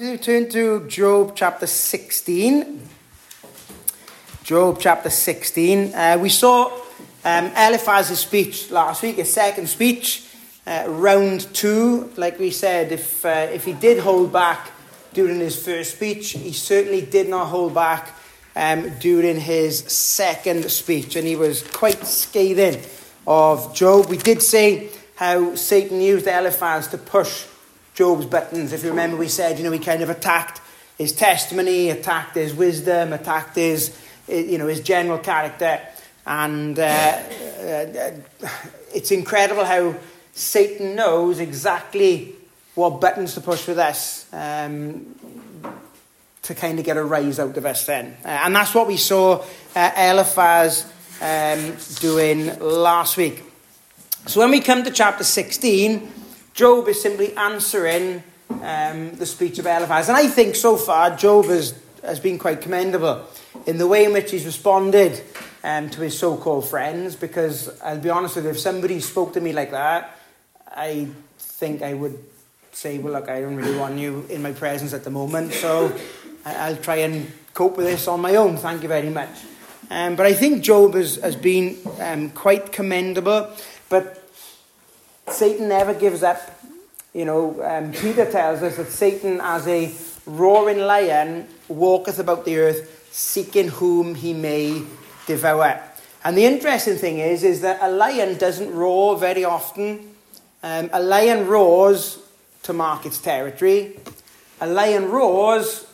We turn to Job chapter 16. Job chapter 16. Uh, we saw um, Eliphaz's speech last week, his second speech, uh, round two. Like we said, if, uh, if he did hold back during his first speech, he certainly did not hold back um, during his second speech, and he was quite scathing of Job. We did say how Satan used Eliphaz to push Job's buttons. If you remember, we said, you know, he kind of attacked his testimony, attacked his wisdom, attacked his, you know, his general character. And uh, uh, it's incredible how Satan knows exactly what buttons to push with us um, to kind of get a rise out of us then. Uh, and that's what we saw uh, Eliphaz um, doing last week. So when we come to chapter 16, Job is simply answering um, the speech of Eliphaz. And I think so far Job has, has been quite commendable in the way in which he's responded um, to his so called friends. Because I'll be honest with you, if somebody spoke to me like that, I think I would say, well, look, I don't really want you in my presence at the moment. So I'll try and cope with this on my own. Thank you very much. Um, but I think Job has, has been um, quite commendable. But Satan never gives up. You know, um, Peter tells us that Satan, as a roaring lion, walketh about the earth, seeking whom he may devour. And the interesting thing is, is that a lion doesn't roar very often. Um, a lion roars to mark its territory. A lion roars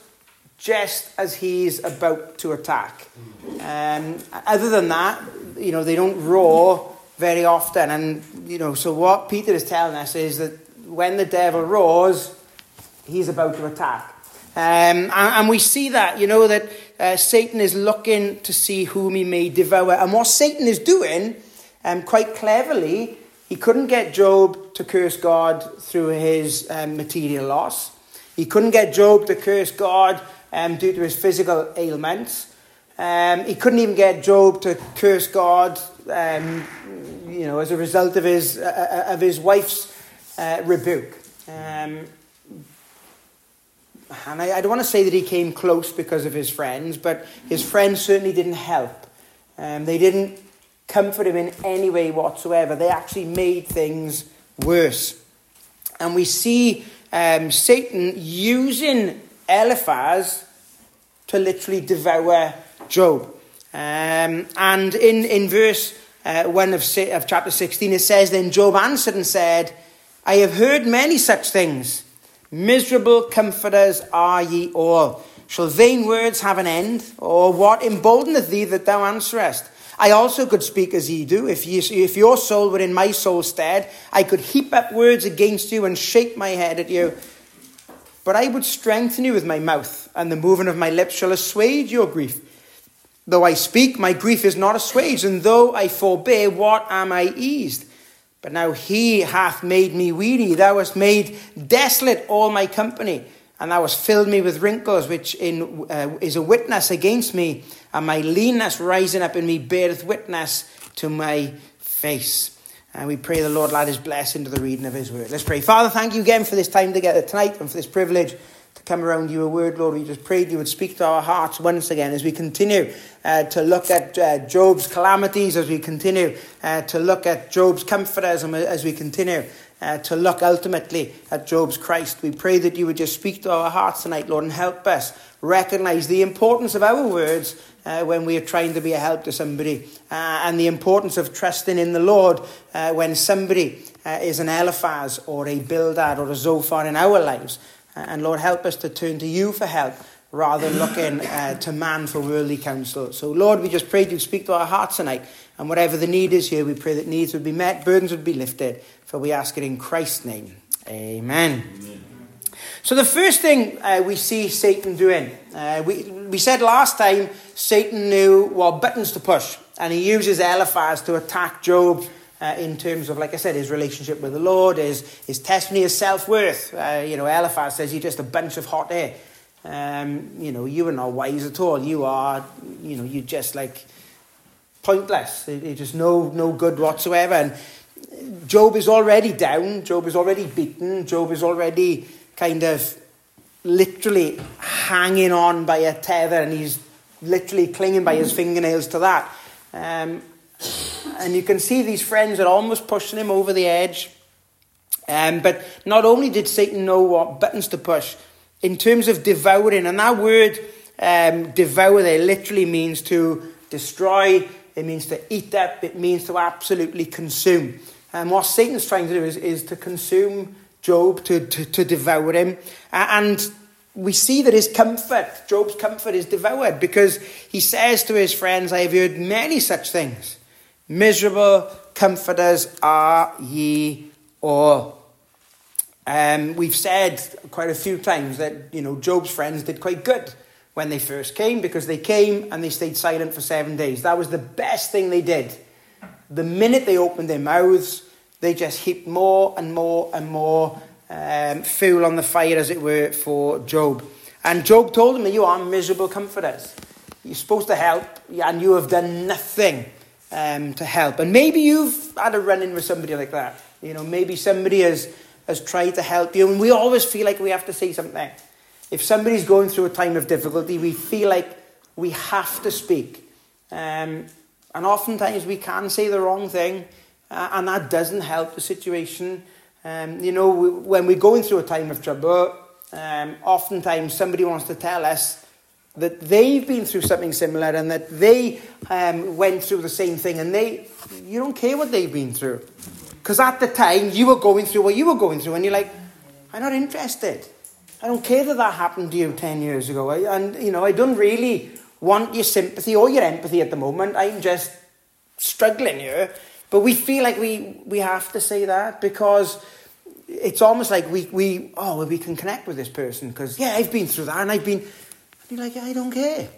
just as he's about to attack. Um, other than that, you know, they don't roar very often. And, you know, so what Peter is telling us is that when the devil roars, he's about to attack. Um, and, and, we see that, you know, that uh, Satan is looking to see whom he may devour. And what Satan is doing, um, quite cleverly, he couldn't get Job to curse God through his um, material loss. He couldn't get Job to curse God um, due to his physical ailments. Um, he couldn't even get Job to curse God um, you know, as a result of his, uh, uh, of his wife's uh, rebuke. Um, and I, I, don't want to say that he came close because of his friends, but his friends certainly didn't help. Um, they didn't comfort him in any way whatsoever. They actually made things worse. And we see um, Satan using Eliphaz to literally devour Job. Um, and in, in verse uh, 1 of, of chapter 16, it says, Then Job answered and said, I have heard many such things. Miserable comforters are ye all. Shall vain words have an end? Or what emboldeneth thee that thou answerest? I also could speak as ye do. If, ye, if your soul were in my soul's stead, I could heap up words against you and shake my head at you. But I would strengthen you with my mouth, and the moving of my lips shall assuage your grief. Though I speak, my grief is not assuaged, and though I forbear, what am I eased? But now he hath made me weary. Thou hast made desolate all my company, and thou hast filled me with wrinkles, which in, uh, is a witness against me, and my leanness rising up in me beareth witness to my face. And we pray the Lord add his blessing to the reading of his word. Let's pray. Father, thank you again for this time together tonight and for this privilege come around you a word, Lord. We just prayed you would speak to our hearts once again as we continue uh, to look at uh, Job's calamities, as we continue uh, to look at Job's comforters, as we continue uh, to look ultimately at Job's Christ. We pray that you would just speak to our hearts tonight, Lord, and help us recognize the importance of our words uh, when we are trying to be a help to somebody, uh, and the importance of trusting in the Lord when somebody is an Eliphaz or a Bildad or a Zophar in our lives. And Lord, help us to turn to you for help rather than looking uh, to man for worldly counsel. So, Lord, we just pray you speak to our hearts tonight. And whatever the need is here, we pray that needs would be met, burdens would be lifted. For we ask it in Christ's name. Amen. Amen. So, the first thing uh, we see Satan doing, uh, we, we said last time Satan knew what buttons to push, and he uses Eliphaz to attack Job uh, in terms of, like I said, his relationship with the Lord, his, his testimony, his self worth. Uh, you know, Eliphaz says you're just a bunch of hot air. Um, you know, you are not wise at all. You are, you know, you're just like pointless. You're just no, no good whatsoever. And Job is already down. Job is already beaten. Job is already kind of literally hanging on by a tether and he's literally clinging by his fingernails to that. Um, and you can see these friends are almost pushing him over the edge. Um, but not only did Satan know what buttons to push, in terms of devouring, and that word um, devour there literally means to destroy, it means to eat up, it means to absolutely consume. And what Satan's trying to do is, is to consume Job, to, to, to devour him. And we see that his comfort, Job's comfort, is devoured because he says to his friends, I have heard many such things. Miserable comforters are ye all. Um, we've said quite a few times that you know Job's friends did quite good when they first came because they came and they stayed silent for seven days. That was the best thing they did. The minute they opened their mouths, they just heaped more and more and more um, fuel on the fire, as it were, for Job. And Job told them, You are miserable comforters. You're supposed to help, and you have done nothing um, to help. And maybe you've had a run in with somebody like that. You know, maybe somebody has, has tried to help you, and we always feel like we have to say something. If somebody's going through a time of difficulty, we feel like we have to speak. Um, and oftentimes we can say the wrong thing, uh, and that doesn't help the situation. Um, you know, we, when we're going through a time of trouble, um, oftentimes somebody wants to tell us that they've been through something similar and that they um, went through the same thing and they you don't care what they've been through. Because at the time you were going through what you were going through and you're like i'm not interested. I don't care that that happened to you 10 years ago. I, and you know i don't really want your sympathy or your empathy at the moment. I'm just struggling here. But we feel like we, we have to say that because it's almost like we, we oh, well, we can connect with this person because, yeah, I've been through that and I've been, you're like, I don't care.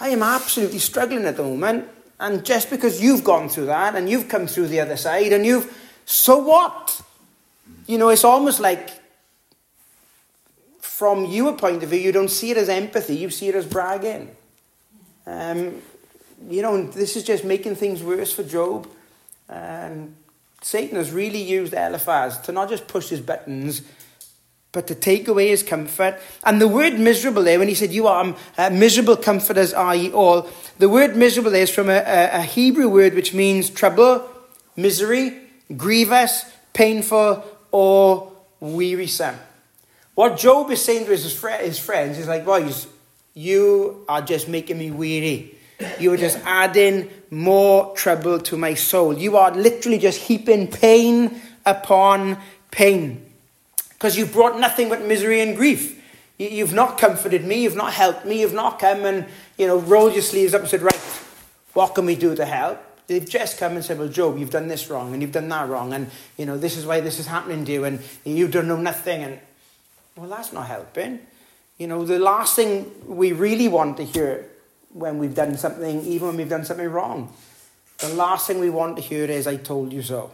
I am absolutely struggling at the moment. And just because you've gone through that and you've come through the other side and you've, so what? You know, it's almost like from your point of view, you don't see it as empathy, you see it as bragging. Um, you know, this is just making things worse for Job. And Satan has really used Eliphaz to not just push his buttons, but to take away his comfort. And the word miserable there, when he said, You are uh, miserable comforters, are ye all, the word miserable is from a, a, a Hebrew word which means trouble, misery, grievous, painful, or wearisome. What Job is saying to his, his friends is like, Boys, you are just making me weary. You are just adding more trouble to my soul. You are literally just heaping pain upon pain. Because you've brought nothing but misery and grief. You've not comforted me, you've not helped me, you've not come and, you know, rolled your sleeves up and said, right, what can we do to help? They've just come and said, well, Job, you've done this wrong and you've done that wrong and, you know, this is why this is happening to you and you don't know nothing. And, well, that's not helping. You know, the last thing we really want to hear when we've done something, even when we've done something wrong. The last thing we want to hear is, I told you so.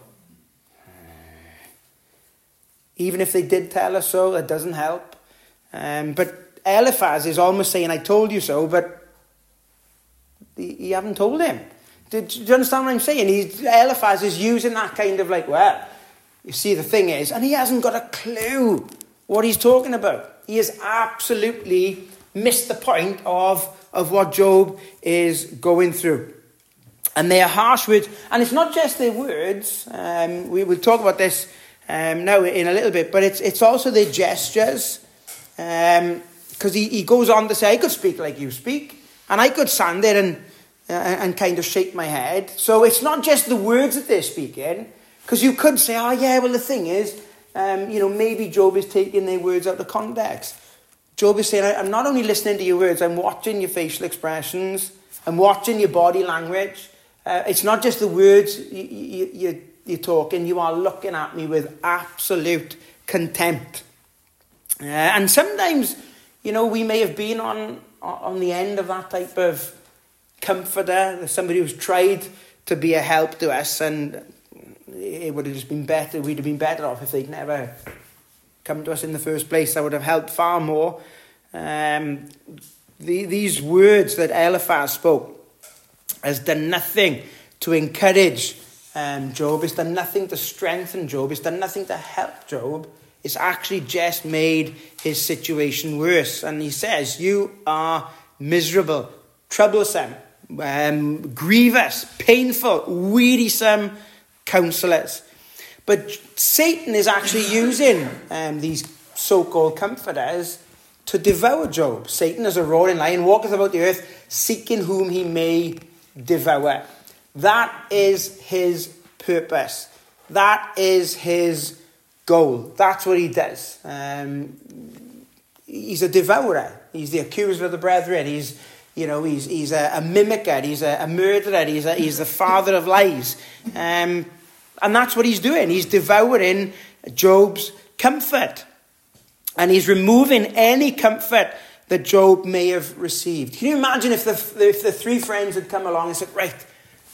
Even if they did tell us so, that doesn't help. Um, but Eliphaz is almost saying, I told you so, but you haven't told him. Do, do you understand what I'm saying? He's, Eliphaz is using that kind of like, well, you see, the thing is, and he hasn't got a clue what he's talking about. He has absolutely missed the point of of what Job is going through. And they are harsh words. And it's not just their words. Um, we will talk about this um, now in a little bit. But it's, it's also the gestures. Because um, he, he goes on to say, I could speak like you speak. And I could stand there and, uh, and kind of shake my head. So it's not just the words that they're speaking. Because you could say, oh, yeah, well, the thing is, um, you know, maybe Job is taking their words out of context. Job is saying, I'm not only listening to your words, I'm watching your facial expressions, I'm watching your body language. Uh, it's not just the words you, you, you, you're talking, you are looking at me with absolute contempt. Uh, and sometimes, you know, we may have been on, on the end of that type of comforter, somebody who's tried to be a help to us, and it would have just been better, we'd have been better off if they'd never come to us in the first place, that would have helped far more. Um, the, these words that Eliphaz spoke has done nothing to encourage um, Job. It's done nothing to strengthen Job. It's done nothing to help Job. it's actually just made his situation worse. And he says, You are miserable, troublesome, um, grievous, painful, wearisome counselors. But Satan is actually using um, these so called comforters to devour Job. Satan, as a roaring lion, walketh about the earth, seeking whom he may devour. That is his purpose. That is his goal. That's what he does. Um, he's a devourer. He's the accuser of the brethren. He's, you know, he's, he's a, a mimicker. He's a, a murderer. He's, a, he's the father of lies. Um, and that's what he's doing. He's devouring Job's comfort. And he's removing any comfort that Job may have received. Can you imagine if the, if the three friends had come along and said, Right,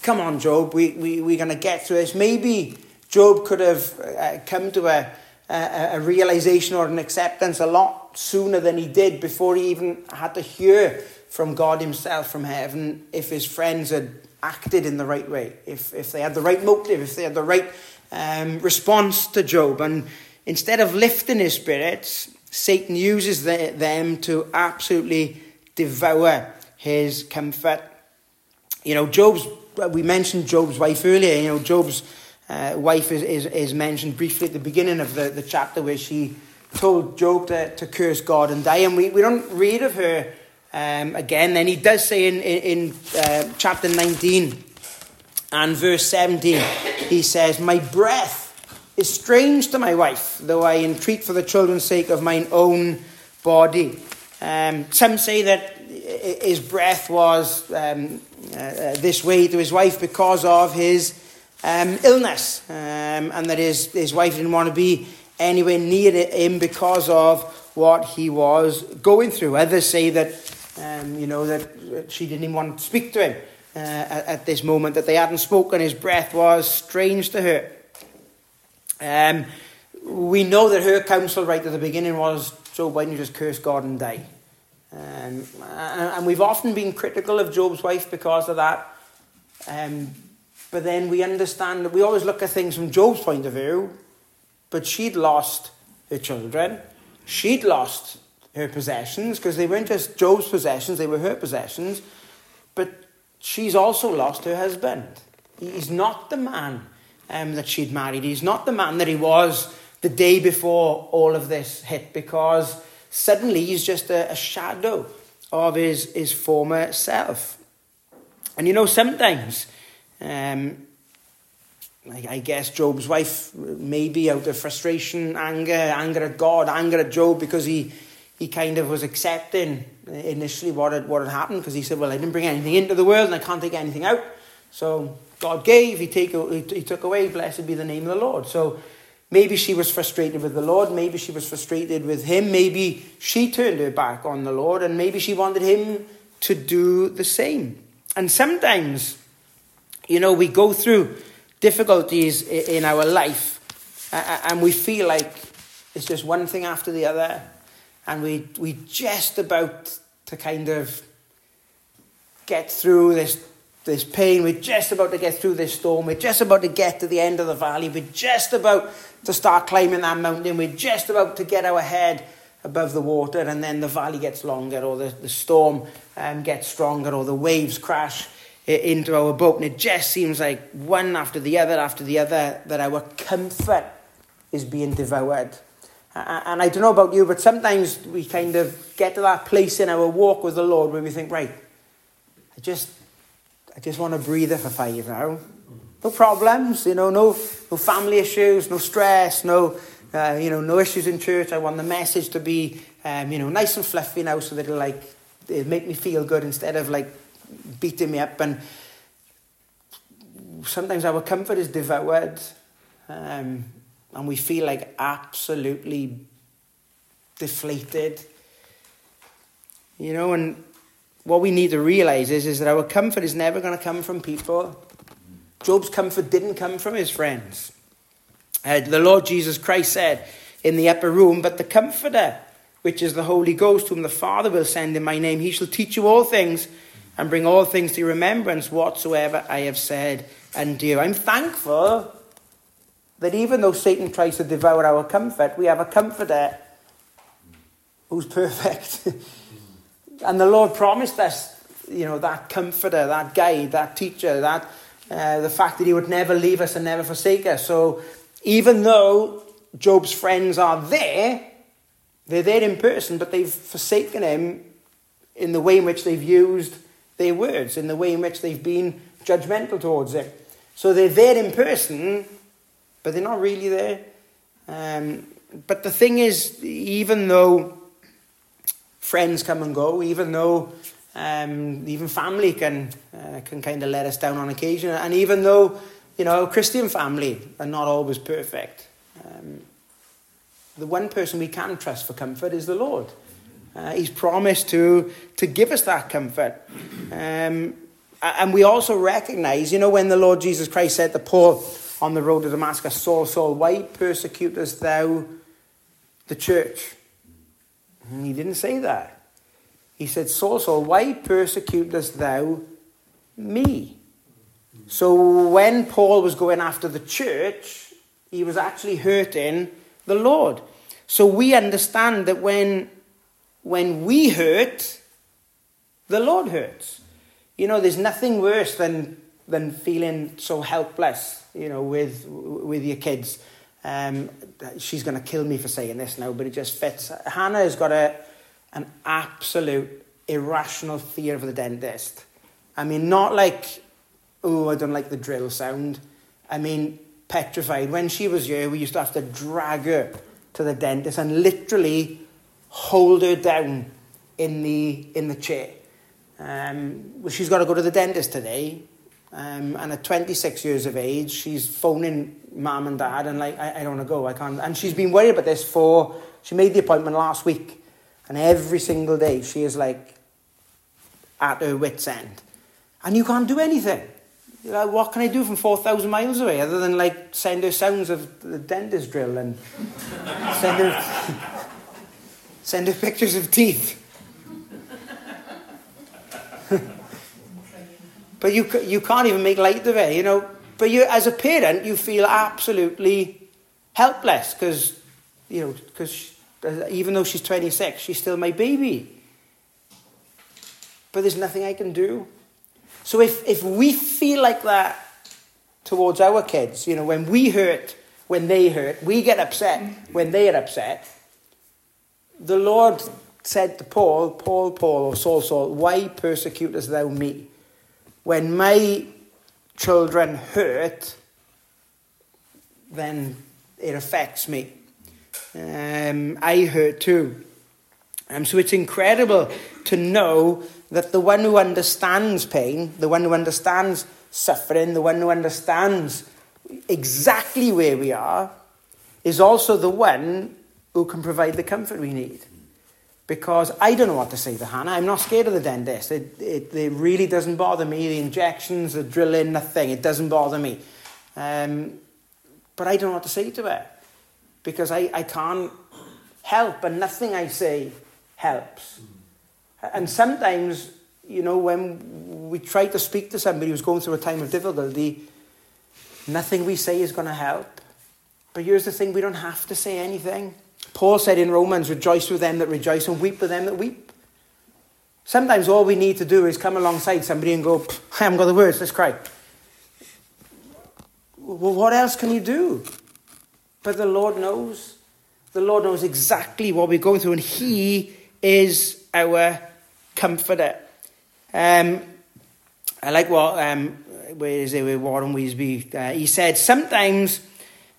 come on, Job, we, we, we're going to get through this. Maybe Job could have uh, come to a, a, a realization or an acceptance a lot sooner than he did before he even had to hear from God himself from heaven if his friends had acted in the right way, if, if they had the right motive, if they had the right um, response to Job. And instead of lifting his spirits, Satan uses the, them to absolutely devour his comfort. You know, Job's, we mentioned Job's wife earlier. You know, Job's uh, wife is, is, is mentioned briefly at the beginning of the, the chapter where she told Job to, to curse God and die. And we, we don't read of her um, again. Then he does say in, in, in uh, chapter 19 and verse 17, he says, My breath is strange to my wife, though I entreat for the children's sake of mine own body. Um, some say that his breath was um, this way to his wife because of his um, illness, um, and that his, his wife didn't want to be anywhere near him because of what he was going through. Others say that, um, you know, that she didn't even want to speak to him uh, at, this moment, that they hadn't spoken. His breath was strange to her. Um, we know that her counsel right at the beginning was, why don't you just curse God and die? Um, and we've often been critical of Job's wife because of that. Um, but then we understand that we always look at things from Job's point of view, but she'd lost her children, she'd lost her possessions, because they weren't just Job's possessions, they were her possessions, but she's also lost her husband. He's not the man um, that she'd married. He's not the man that he was the day before all of this hit because suddenly he's just a, a shadow of his, his former self. And you know, sometimes, um, I, I guess Job's wife, maybe out of frustration, anger, anger at God, anger at Job because he, he kind of was accepting initially what had, what had happened because he said, Well, I didn't bring anything into the world and I can't take anything out. So God gave, he, take, he took away, blessed be the name of the Lord. So maybe she was frustrated with the Lord, maybe she was frustrated with him, maybe she turned her back on the Lord, and maybe she wanted him to do the same. And sometimes, you know, we go through difficulties in our life and we feel like it's just one thing after the other, and we, we just about to kind of get through this this pain. We're just about to get through this storm. We're just about to get to the end of the valley. We're just about to start climbing that mountain. We're just about to get our head above the water, and then the valley gets longer, or the, the storm um, gets stronger, or the waves crash into our boat. And it just seems like one after the other after the other that our comfort is being devoured. And I don't know about you, but sometimes we kind of get to that place in our walk with the Lord where we think, right, I just I just want to breathe for five now. No problems, you know, no, no family issues, no stress, no, uh, you know, no issues in church. I want the message to be, um, you know, nice and fluffy now so that it'll like, it'll make me feel good instead of like beating me up. And sometimes our comfort is devoured um, and we feel like absolutely deflated. You know, and what we need to realize is, is that our comfort is never going to come from people. Job's comfort didn't come from his friends. Uh, the Lord Jesus Christ said in the upper room, But the Comforter, which is the Holy Ghost, whom the Father will send in my name, he shall teach you all things and bring all things to remembrance whatsoever I have said unto you. I'm thankful that even though Satan tries to devour our comfort, we have a comforter who's perfect. and the Lord promised us, you know, that comforter, that guide, that teacher, that uh, the fact that he would never leave us and never forsake us. So even though Job's friends are there, they're there in person, but they've forsaken him in the way in which they've used their words, in the way in which they've been judgmental towards him. So they're there in person, but they're not really there. Um, but the thing is, even though friends come and go, even though um, even family can uh, can kind of let us down on occasion, and even though you know Christian family are not always perfect, um, the one person we can trust for comfort is the Lord. Uh, he's promised to to give us that comfort, um, and we also recognize, you know, when the Lord Jesus Christ said to Paul on the road to Damascus, Saul, Saul, why persecutest thou the church? He didn't say that. He said, Saul, Saul, why persecutest thou me? So when Paul was going after the church, he was actually hurting the Lord. So we understand that when, when we hurt, the Lord hurts. You know, there's nothing worse than, than feeling so helpless, you know, with, with your kids. Um, she's going to kill me for saying this now, but it just fits. Hannah has got a, an absolute irrational fear of the dentist. I mean, not like, oh, I don't like the drill sound. I mean, petrified. When she was here, we used to have to drag her to the dentist and literally hold her down in the, in the chair. Um, well, she's got to go to the dentist today. Um, and at 26 years of age, she's phoning mum and dad and like, I, I don't want to go, I can't. And she's been worried about this for, she made the appointment last week. And every single day she is like at her wit's end. And you can't do anything. you Like, what can I do from 4,000 miles away other than like send her sounds of the dentist drill and send her, send her pictures of teeth? but you, you can't even make light of it, you know. But you, as a parent, you feel absolutely helpless because, you know, because uh, even though she's 26, she's still my baby. But there's nothing I can do. So if, if we feel like that towards our kids, you know, when we hurt, when they hurt, we get upset when they are upset, the Lord said to Paul, Paul, Paul, or Saul, Saul, why persecutest thou me? When my children hurt, then it affects me. Um, I hurt too. Um, so it's incredible to know that the one who understands pain, the one who understands suffering, the one who understands exactly where we are, is also the one who can provide the comfort we need. Because I don't know what to say to Hannah. I'm not scared of the dentist. It, it, it really doesn't bother me. The injections, the drilling, nothing. It doesn't bother me. Um, but I don't know what to say to her. Because I, I can't help, and nothing I say helps. And sometimes, you know, when we try to speak to somebody who's going through a time of difficulty, nothing we say is going to help. But here's the thing we don't have to say anything. Paul said in Romans, rejoice with them that rejoice and weep with them that weep. Sometimes all we need to do is come alongside somebody and go, I haven't got the words, let's cry. Well, what else can you do? But the Lord knows. The Lord knows exactly what we're going through, and He is our comforter. Um, I like what, um, where is it, with Warren Wiersbe? Uh, he said, sometimes,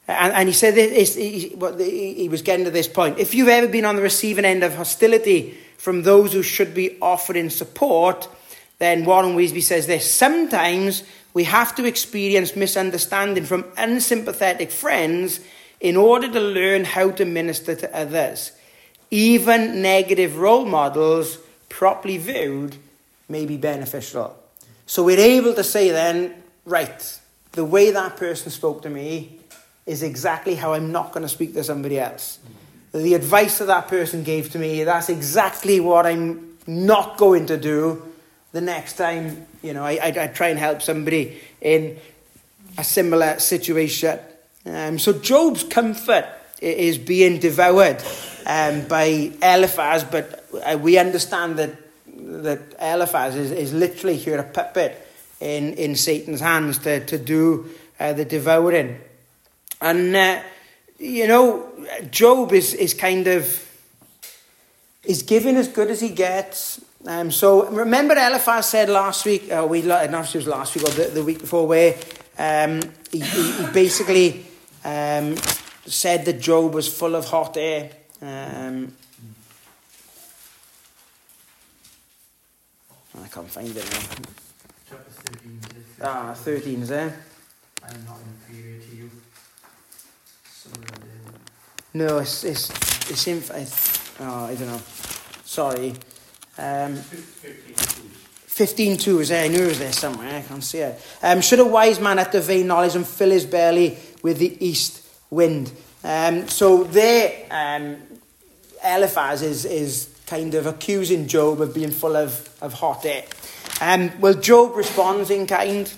and, and he said this, he, he was getting to this point. If you've ever been on the receiving end of hostility from those who should be offering support, then Warren Wiersbe says this Sometimes we have to experience misunderstanding from unsympathetic friends in order to learn how to minister to others. Even negative role models, properly viewed, may be beneficial. So we're able to say then, right, the way that person spoke to me is exactly how I'm not going to speak to somebody else. The advice that that person gave to me, that's exactly what I'm not going to do the next time, you know, I, I, I try and help somebody in a similar situation. Um, so Job's comfort is being devoured um, by Eliphaz, but uh, we understand that that Eliphaz is, is literally here a puppet in, in Satan's hands to, to do uh, the devouring. And, uh, you know, Job is, is kind of, is giving as good as he gets. Um, so remember Eliphaz said last week, uh, we, not it was last week or the, the week before, where um, he, he, he, basically um, said that Job was full of hot air. Um, I can't find it now. Chapter 13 Ah, 13 is there? I am not inferior to you. Somewhere there. No, it's, it's, it's in, it's, oh, I don't know. Sorry. Um, 15.2 is there. I knew it was there somewhere. I can't see it. Um, should a wise man have vain knowledge and fill his belly with the east wind? Um, so there, um, Eliphaz is, is kind of accusing Job of being full of, of hot air. Um, well, Job responds in kind,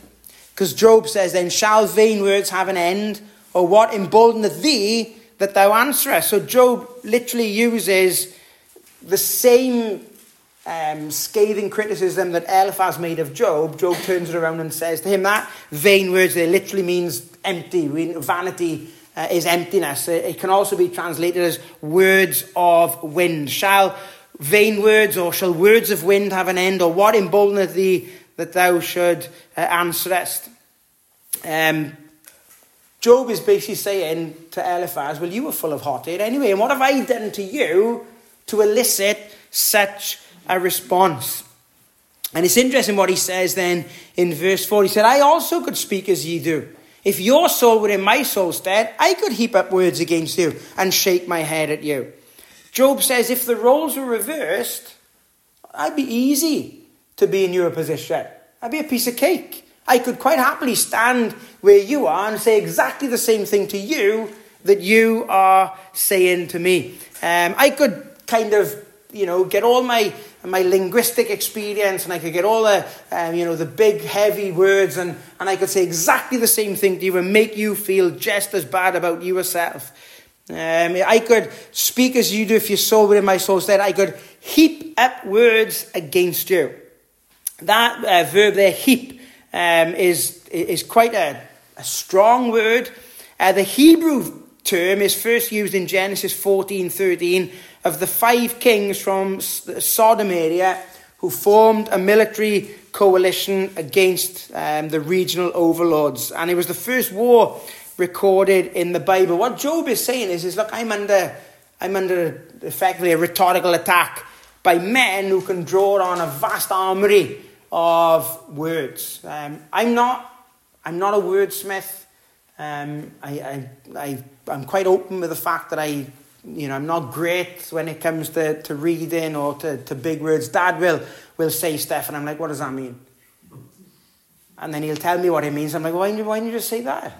because Job says, Then shall vain words have an end, or what emboldeneth thee that thou answerest? So Job literally uses the same um, scathing criticism that Eliphaz made of Job. Job turns it around and says to him that vain words there literally means empty, vanity uh, is emptiness. It can also be translated as words of wind. Shall vain words, or shall words of wind have an end, or what emboldeneth thee that thou should uh, answerest? Um, Job is basically saying to Eliphaz, Well, you were full of hot air anyway, and what have I done to you to elicit such a response? And it's interesting what he says then in verse 4. He said, I also could speak as ye do. If your soul were in my soul's stead, I could heap up words against you and shake my head at you. Job says, if the roles were reversed, I'd be easy to be in your position. I'd be a piece of cake. I could quite happily stand where you are and say exactly the same thing to you that you are saying to me. Um, I could kind of, you know, get all my my linguistic experience and I could get all the, um, you know, the big heavy words and, and I could say exactly the same thing to you and make you feel just as bad about yourself. Um, I could speak as you do if you saw were in my soul stead. I could heap up words against you. That uh, verb there, heap, um, is, is quite a, a strong word. Uh, the Hebrew term is first used in Genesis 14 13 of the five kings from the Sodom area who formed a military coalition against um, the regional overlords. And it was the first war recorded in the Bible. What Job is saying is, is look, I'm under, I'm under effectively a rhetorical attack by men who can draw on a vast armory of words. Um, I'm not, I'm not a wordsmith. Um, I, I, I, I'm quite open with the fact that I, you know, I'm not great when it comes to, to reading or to, to big words. Dad will, will say stuff, and I'm like, what does that mean? And then he'll tell me what it means. I'm like, why, why didn't you just say that?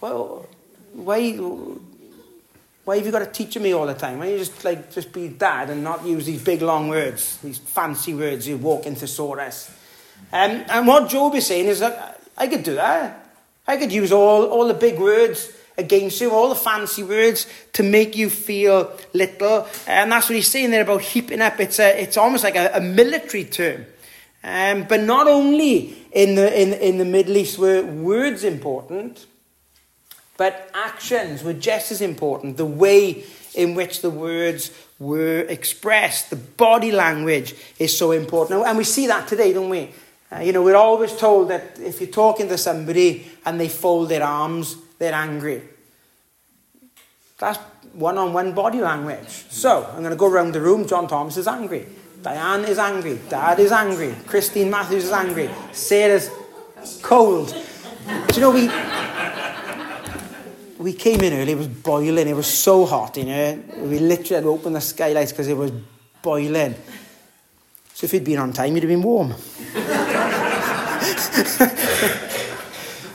well, why, why have you got to teach me all the time? Why don't you just like just be dad and not use these big long words, these fancy words you walk into thesaurus? Um, and what Job is saying is that I could do that. I could use all, all the big words against you, all the fancy words to make you feel little. And that's what he's saying there about heaping up. It's, a, it's almost like a, a military term. Um, but not only in the, in, in the Middle East were words important, but actions were just as important. The way in which the words were expressed, the body language is so important. And we see that today, don't we? Uh, you know, we're always told that if you're talking to somebody and they fold their arms, they're angry. That's one on one body language. So, I'm going to go around the room. John Thomas is angry. Diane is angry. Dad is angry. Christine Matthews is angry. Sarah's cold. Do you know, we, we came in early, it was boiling, it was so hot in here. We literally had to open the skylights because it was boiling. So if you'd been on time, you'd have been warm.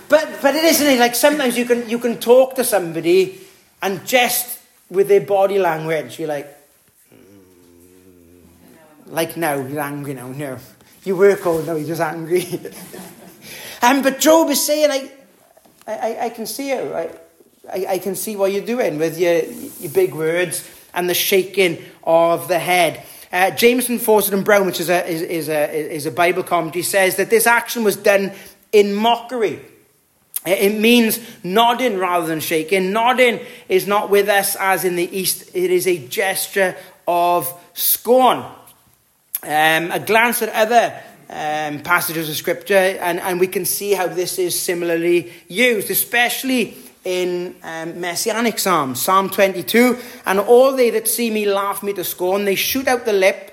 but but it isn't it? Like sometimes you can you can talk to somebody and just with their body language, you're like mm, like now, you're angry now, no. You work all now, you're just angry. um, but Job is saying, I, I, I can see it, right? I, I can see what you're doing with your, your big words and the shaking of the head. Uh, Jamieson, Fausset, and Brown, which is a, is, is, a, is a Bible commentary, says that this action was done in mockery. It means nodding rather than shaking. Nodding is not with us as in the East, it is a gesture of scorn. Um, a glance at other um, passages of Scripture, and, and we can see how this is similarly used, especially in um, Messianic Psalms. Psalm 22 And all they that see me laugh me to scorn, they shoot out the lip,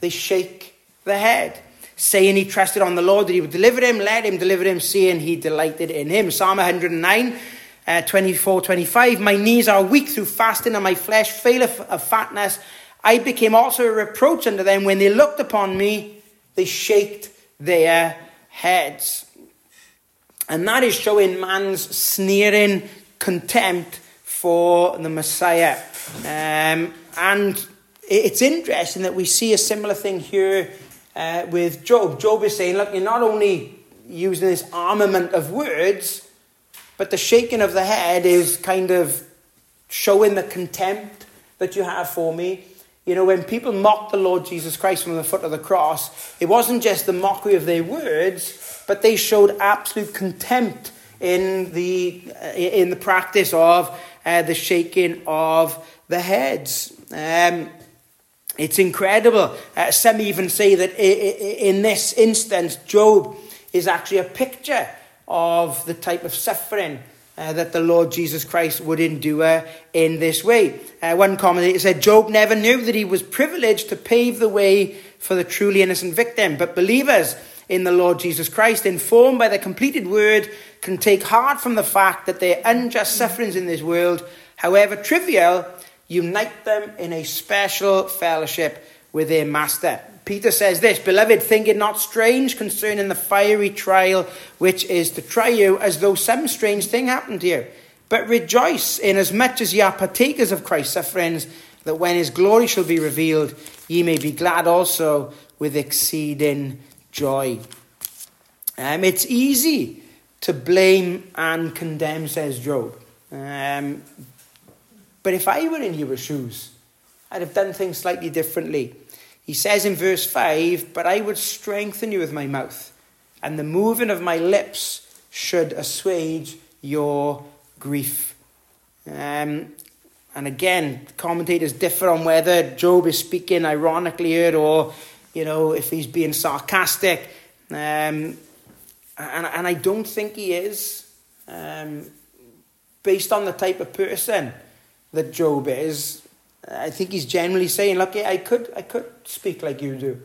they shake the head saying he trusted on the Lord that he would deliver him, let him deliver him, seeing he delighted in him. Psalm 109, uh, 24, 25. My knees are weak through fasting, and my flesh faileth of fatness. I became also a reproach unto them. When they looked upon me, they shaked their heads. And that is showing man's sneering contempt for the Messiah. Um, and it's interesting that we see a similar thing here uh, with Job. Job is saying, look, you're not only using this armament of words, but the shaking of the head is kind of showing the contempt that you have for me. You know, when people mocked the Lord Jesus Christ from the foot of the cross, it wasn't just the mockery of their words, but they showed absolute contempt in the, uh, in the practice of uh, the shaking of the heads. Um, it's incredible. Uh, some even say that in this instance, Job is actually a picture of the type of suffering uh, that the Lord Jesus Christ would endure in this way. Uh, one commentator said Job never knew that he was privileged to pave the way for the truly innocent victim, but believers in the Lord Jesus Christ, informed by the completed word, can take heart from the fact that their unjust sufferings in this world, however trivial, unite them in a special fellowship with their master. Peter says this, Beloved, think it not strange concerning the fiery trial which is to try you, as though some strange thing happened to you. But rejoice inasmuch as ye are partakers of Christ's sufferings, that when his glory shall be revealed, ye may be glad also with exceeding joy. Um, it's easy to blame and condemn, says Job. Um, but if I were in your shoes, I'd have done things slightly differently. He says in verse 5 But I would strengthen you with my mouth, and the moving of my lips should assuage your grief. Um, and again, commentators differ on whether Job is speaking ironically here or, you know, if he's being sarcastic. Um, and, and I don't think he is, um, based on the type of person that Job is, I think he's generally saying, look, I could, I could speak like you do.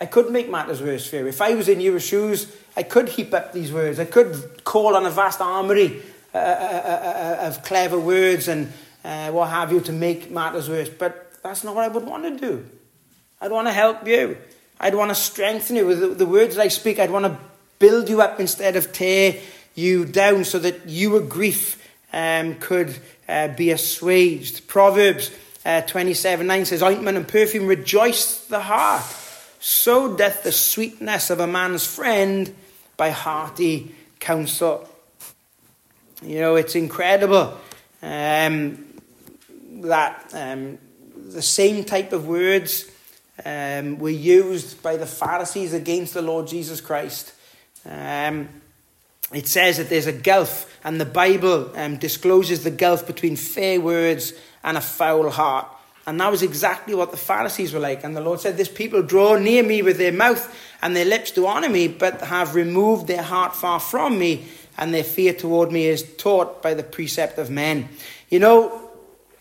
I could make matters worse for you. If I was in your shoes, I could heap up these words. I could call on a vast armory uh, uh, uh, uh of clever words and uh, what have you to make matters worse. But that's not what I would want to do. I'd want to help you. I'd want to strengthen you with the, words that I speak. I'd want to build you up instead of tear you down so that your grief um, could uh, be assuaged. Proverbs uh, 27 9 says, Ointment and perfume rejoice the heart. So doth the sweetness of a man's friend by hearty counsel. You know, it's incredible um, that um, the same type of words um, were used by the Pharisees against the Lord Jesus Christ. Um, it says that there's a gulf, and the Bible um, discloses the gulf between fair words and a foul heart. And that was exactly what the Pharisees were like. And the Lord said, This people draw near me with their mouth and their lips do honor me, but have removed their heart far from me, and their fear toward me is taught by the precept of men. You know,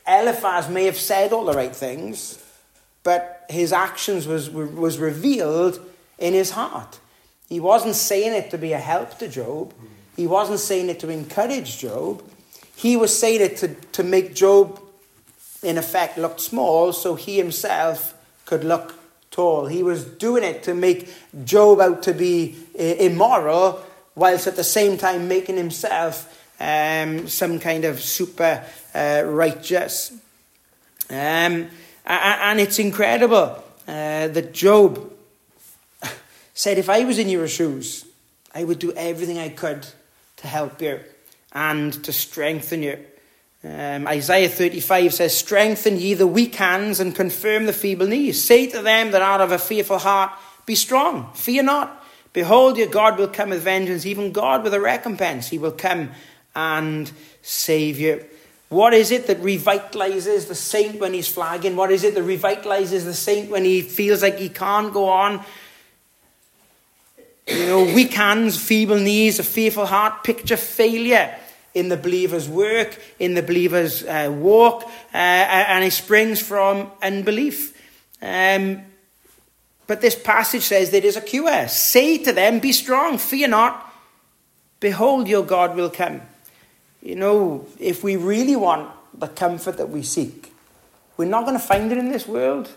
Eliphaz may have said all the right things, but his actions was, was revealed in his heart. He wasn't saying it to be a help to Job. He wasn't saying it to encourage Job. He was saying it to, to make Job, in effect, look small so he himself could look tall. He was doing it to make Job out to be uh, immoral, whilst at the same time making himself um, some kind of super uh, righteous. Um, and it's incredible uh, that Job said, If I was in your shoes, I would do everything I could to help you and to strengthen you. Um, Isaiah 35 says, Strengthen ye the weak hands and confirm the feeble knees. Say to them that are of a fearful heart, Be strong, fear not. Behold, your God will come with vengeance, even God with a recompense. He will come and save you. What is it that revitalizes the saint when he's flagging? What is it that revitalizes the saint when he feels like he can't go on? You know, weak hands, feeble knees, a fearful heart, picture failure in the believer's work, in the believer's uh, walk, uh, and it springs from unbelief. Um, but this passage says there is a cure. Say to them, Be strong, fear not. Behold, your God will come. You know, if we really want the comfort that we seek, we're not going to find it in this world.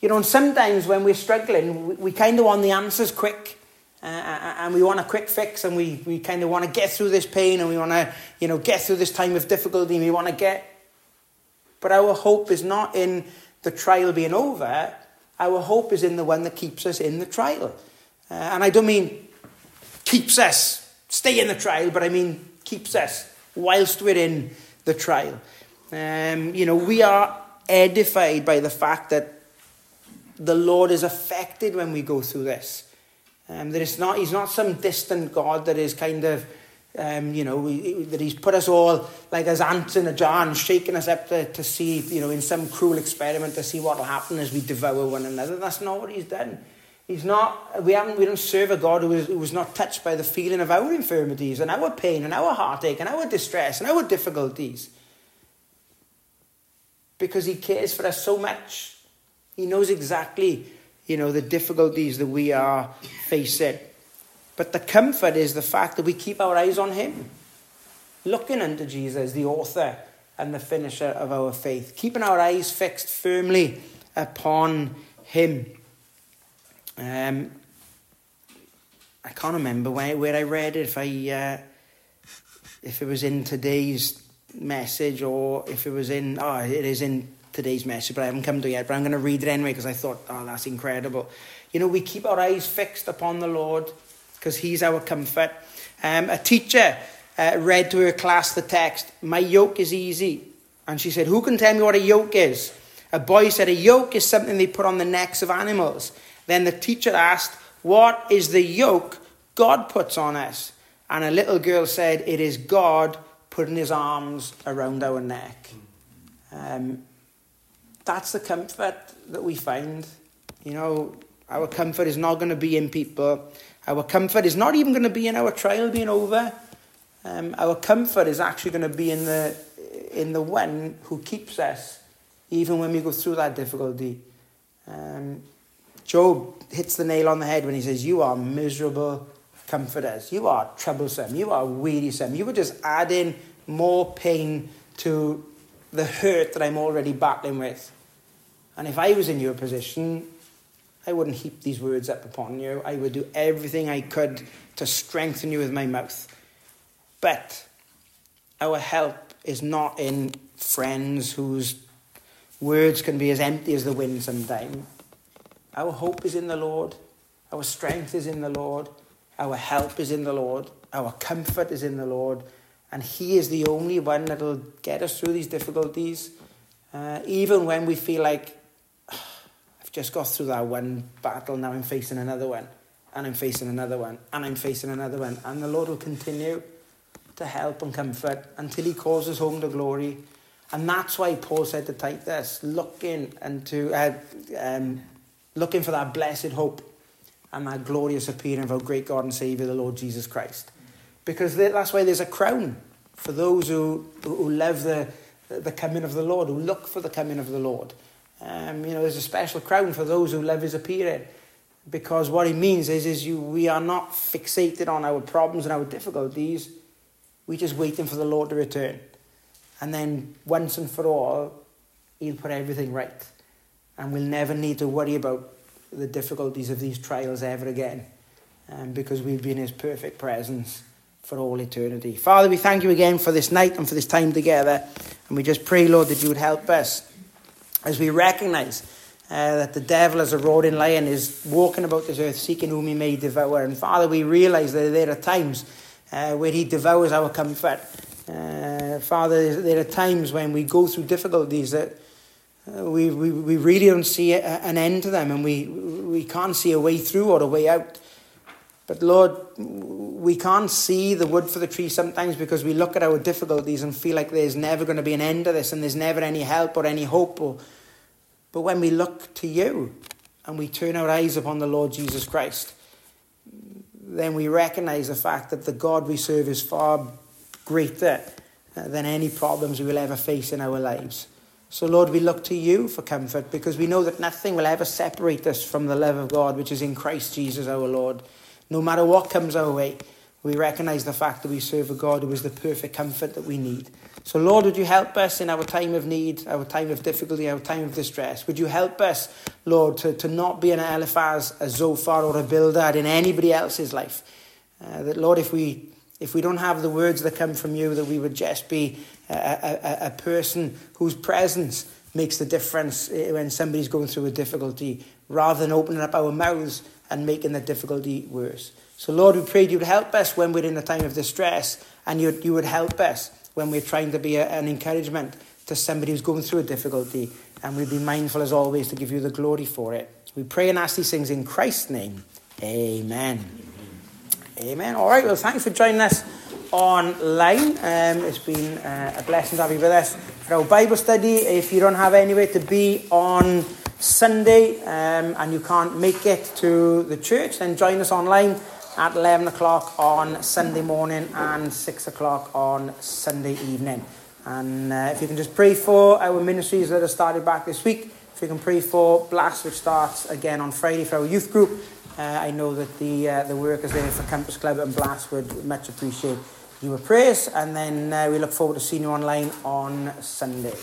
You know, and sometimes when we're struggling, we, we kind of want the answers quick. Uh, and we want a quick fix and we, we kind of want to get through this pain and we want to, you know, get through this time of difficulty and we want to get... But our hope is not in the trial being over. Our hope is in the one that keeps us in the trial. Uh, and I don't mean keeps us, stay in the trial, but I mean keeps us whilst we're in the trial. Um, you know, we are edified by the fact that the Lord is affected when we go through this. Um, that it's not, he's not some distant God that is kind of, um, you know, that he's put us all like as ants in a jar and shaking us up to, to see, you know, in some cruel experiment to see what will happen as we devour one another. That's not what he's done. He's not, we, haven't, we don't serve a God who is, who is not touched by the feeling of our infirmities and our pain and our heartache and our distress and our difficulties. Because he cares for us so much. He knows exactly you know, the difficulties that we are facing. But the comfort is the fact that we keep our eyes on Him, looking unto Jesus, the author and the finisher of our faith, keeping our eyes fixed firmly upon Him. Um, I can't remember where, where I read it, if I uh, if it was in today's message or if it was in oh it is in today's message, but I haven't come to it yet. But I'm going to read it anyway because I thought, oh, that's incredible. You know, we keep our eyes fixed upon the Lord because He's our comfort. Um, a teacher uh, read to her class the text, My yoke is easy. And she said, Who can tell me what a yoke is? A boy said, A yoke is something they put on the necks of animals. Then the teacher asked, What is the yoke God puts on us? And a little girl said, It is God putting his arms around our neck. Um, that's the comfort that we find. You know, our comfort is not going to be in people. Our comfort is not even going to be in our trial being over. Um, our comfort is actually going to be in the in the one who keeps us, even when we go through that difficulty. Um, Job hits the nail on the head when he says, "You are miserable comforters. You are troublesome. You are wearisome. You were just adding more pain to the hurt that I'm already battling with." And if I was in your position, I wouldn't heap these words up upon you. I would do everything I could to strengthen you with my mouth. But our help is not in friends whose words can be as empty as the wind sometimes. Our hope is in the Lord. Our strength is in the Lord. Our help is in the Lord. Our comfort is in the Lord. And He is the only one that will get us through these difficulties. Uh, even when we feel like I've just got through that one battle, now I'm facing another one, and I'm facing another one, and I'm facing another one. And the Lord will continue to help and comfort until He calls us home to glory. And that's why Paul said to Titus, looking into uh, um, looking for that blessed hope and that glorious appearing of our great God and Saviour, the Lord Jesus Christ. Because that's why there's a crown for those who, who love the, the coming of the Lord, who look for the coming of the Lord. Um, you know, there's a special crown for those who love his appearing. Because what it means is, is you, we are not fixated on our problems and our difficulties. We're just waiting for the Lord to return. And then once and for all, he'll put everything right. And we'll never need to worry about the difficulties of these trials ever again. Um, because we'll be in his perfect presence for all eternity. Father, we thank you again for this night and for this time together. And we just pray, Lord, that you would help us as we recognize uh, that the devil, as a roaring lion, is walking about this earth seeking whom he may devour. And Father, we realize that there are times uh, where he devours our comfort. Uh, Father, there are times when we go through difficulties that we, we, we really don't see an end to them and we, we can't see a way through or a way out. But Lord, we can't see the wood for the tree sometimes because we look at our difficulties and feel like there's never going to be an end to this and there's never any help or any hope. Or... But when we look to you and we turn our eyes upon the Lord Jesus Christ, then we recognize the fact that the God we serve is far greater uh, than any problems we will ever face in our lives. So, Lord, we look to you for comfort because we know that nothing will ever separate us from the love of God which is in Christ Jesus our Lord. No matter what comes our way, we recognize the fact that we serve a God who is the perfect comfort that we need. So, Lord, would you help us in our time of need, our time of difficulty, our time of distress? Would you help us, Lord, to, to not be an Eliphaz, a Zophar, or a Bildad in anybody else's life? Uh, that, Lord, if we if we don't have the words that come from you, that we would just be a, a, a person whose presence makes the difference eh, when somebody's going through a difficulty, rather than opening up our mouths and making the difficulty worse. So, Lord, we pray you would help us when we're in a time of distress, and you, you would help us when we're trying to be a, an encouragement to somebody who's going through a difficulty. And we'll be mindful, as always, to give you the glory for it. We pray and ask these things in Christ's name. Amen. Amen. All right, well, thanks for joining us online. Um, it's been uh, a blessing to have you with us for our Bible study. If you don't have anywhere to be on Sunday um, and you can't make it to the church, then join us online at 11 o'clock on Sunday morning and 6 o'clock on Sunday evening. And uh, if you can just pray for our ministries that have started back this week, if you can pray for Blast, which starts again on Friday for our youth group, uh, I know that the, uh, the workers there for Campus Club and Blast would much appreciate your prayers. And then uh, we look forward to seeing you online on Sunday.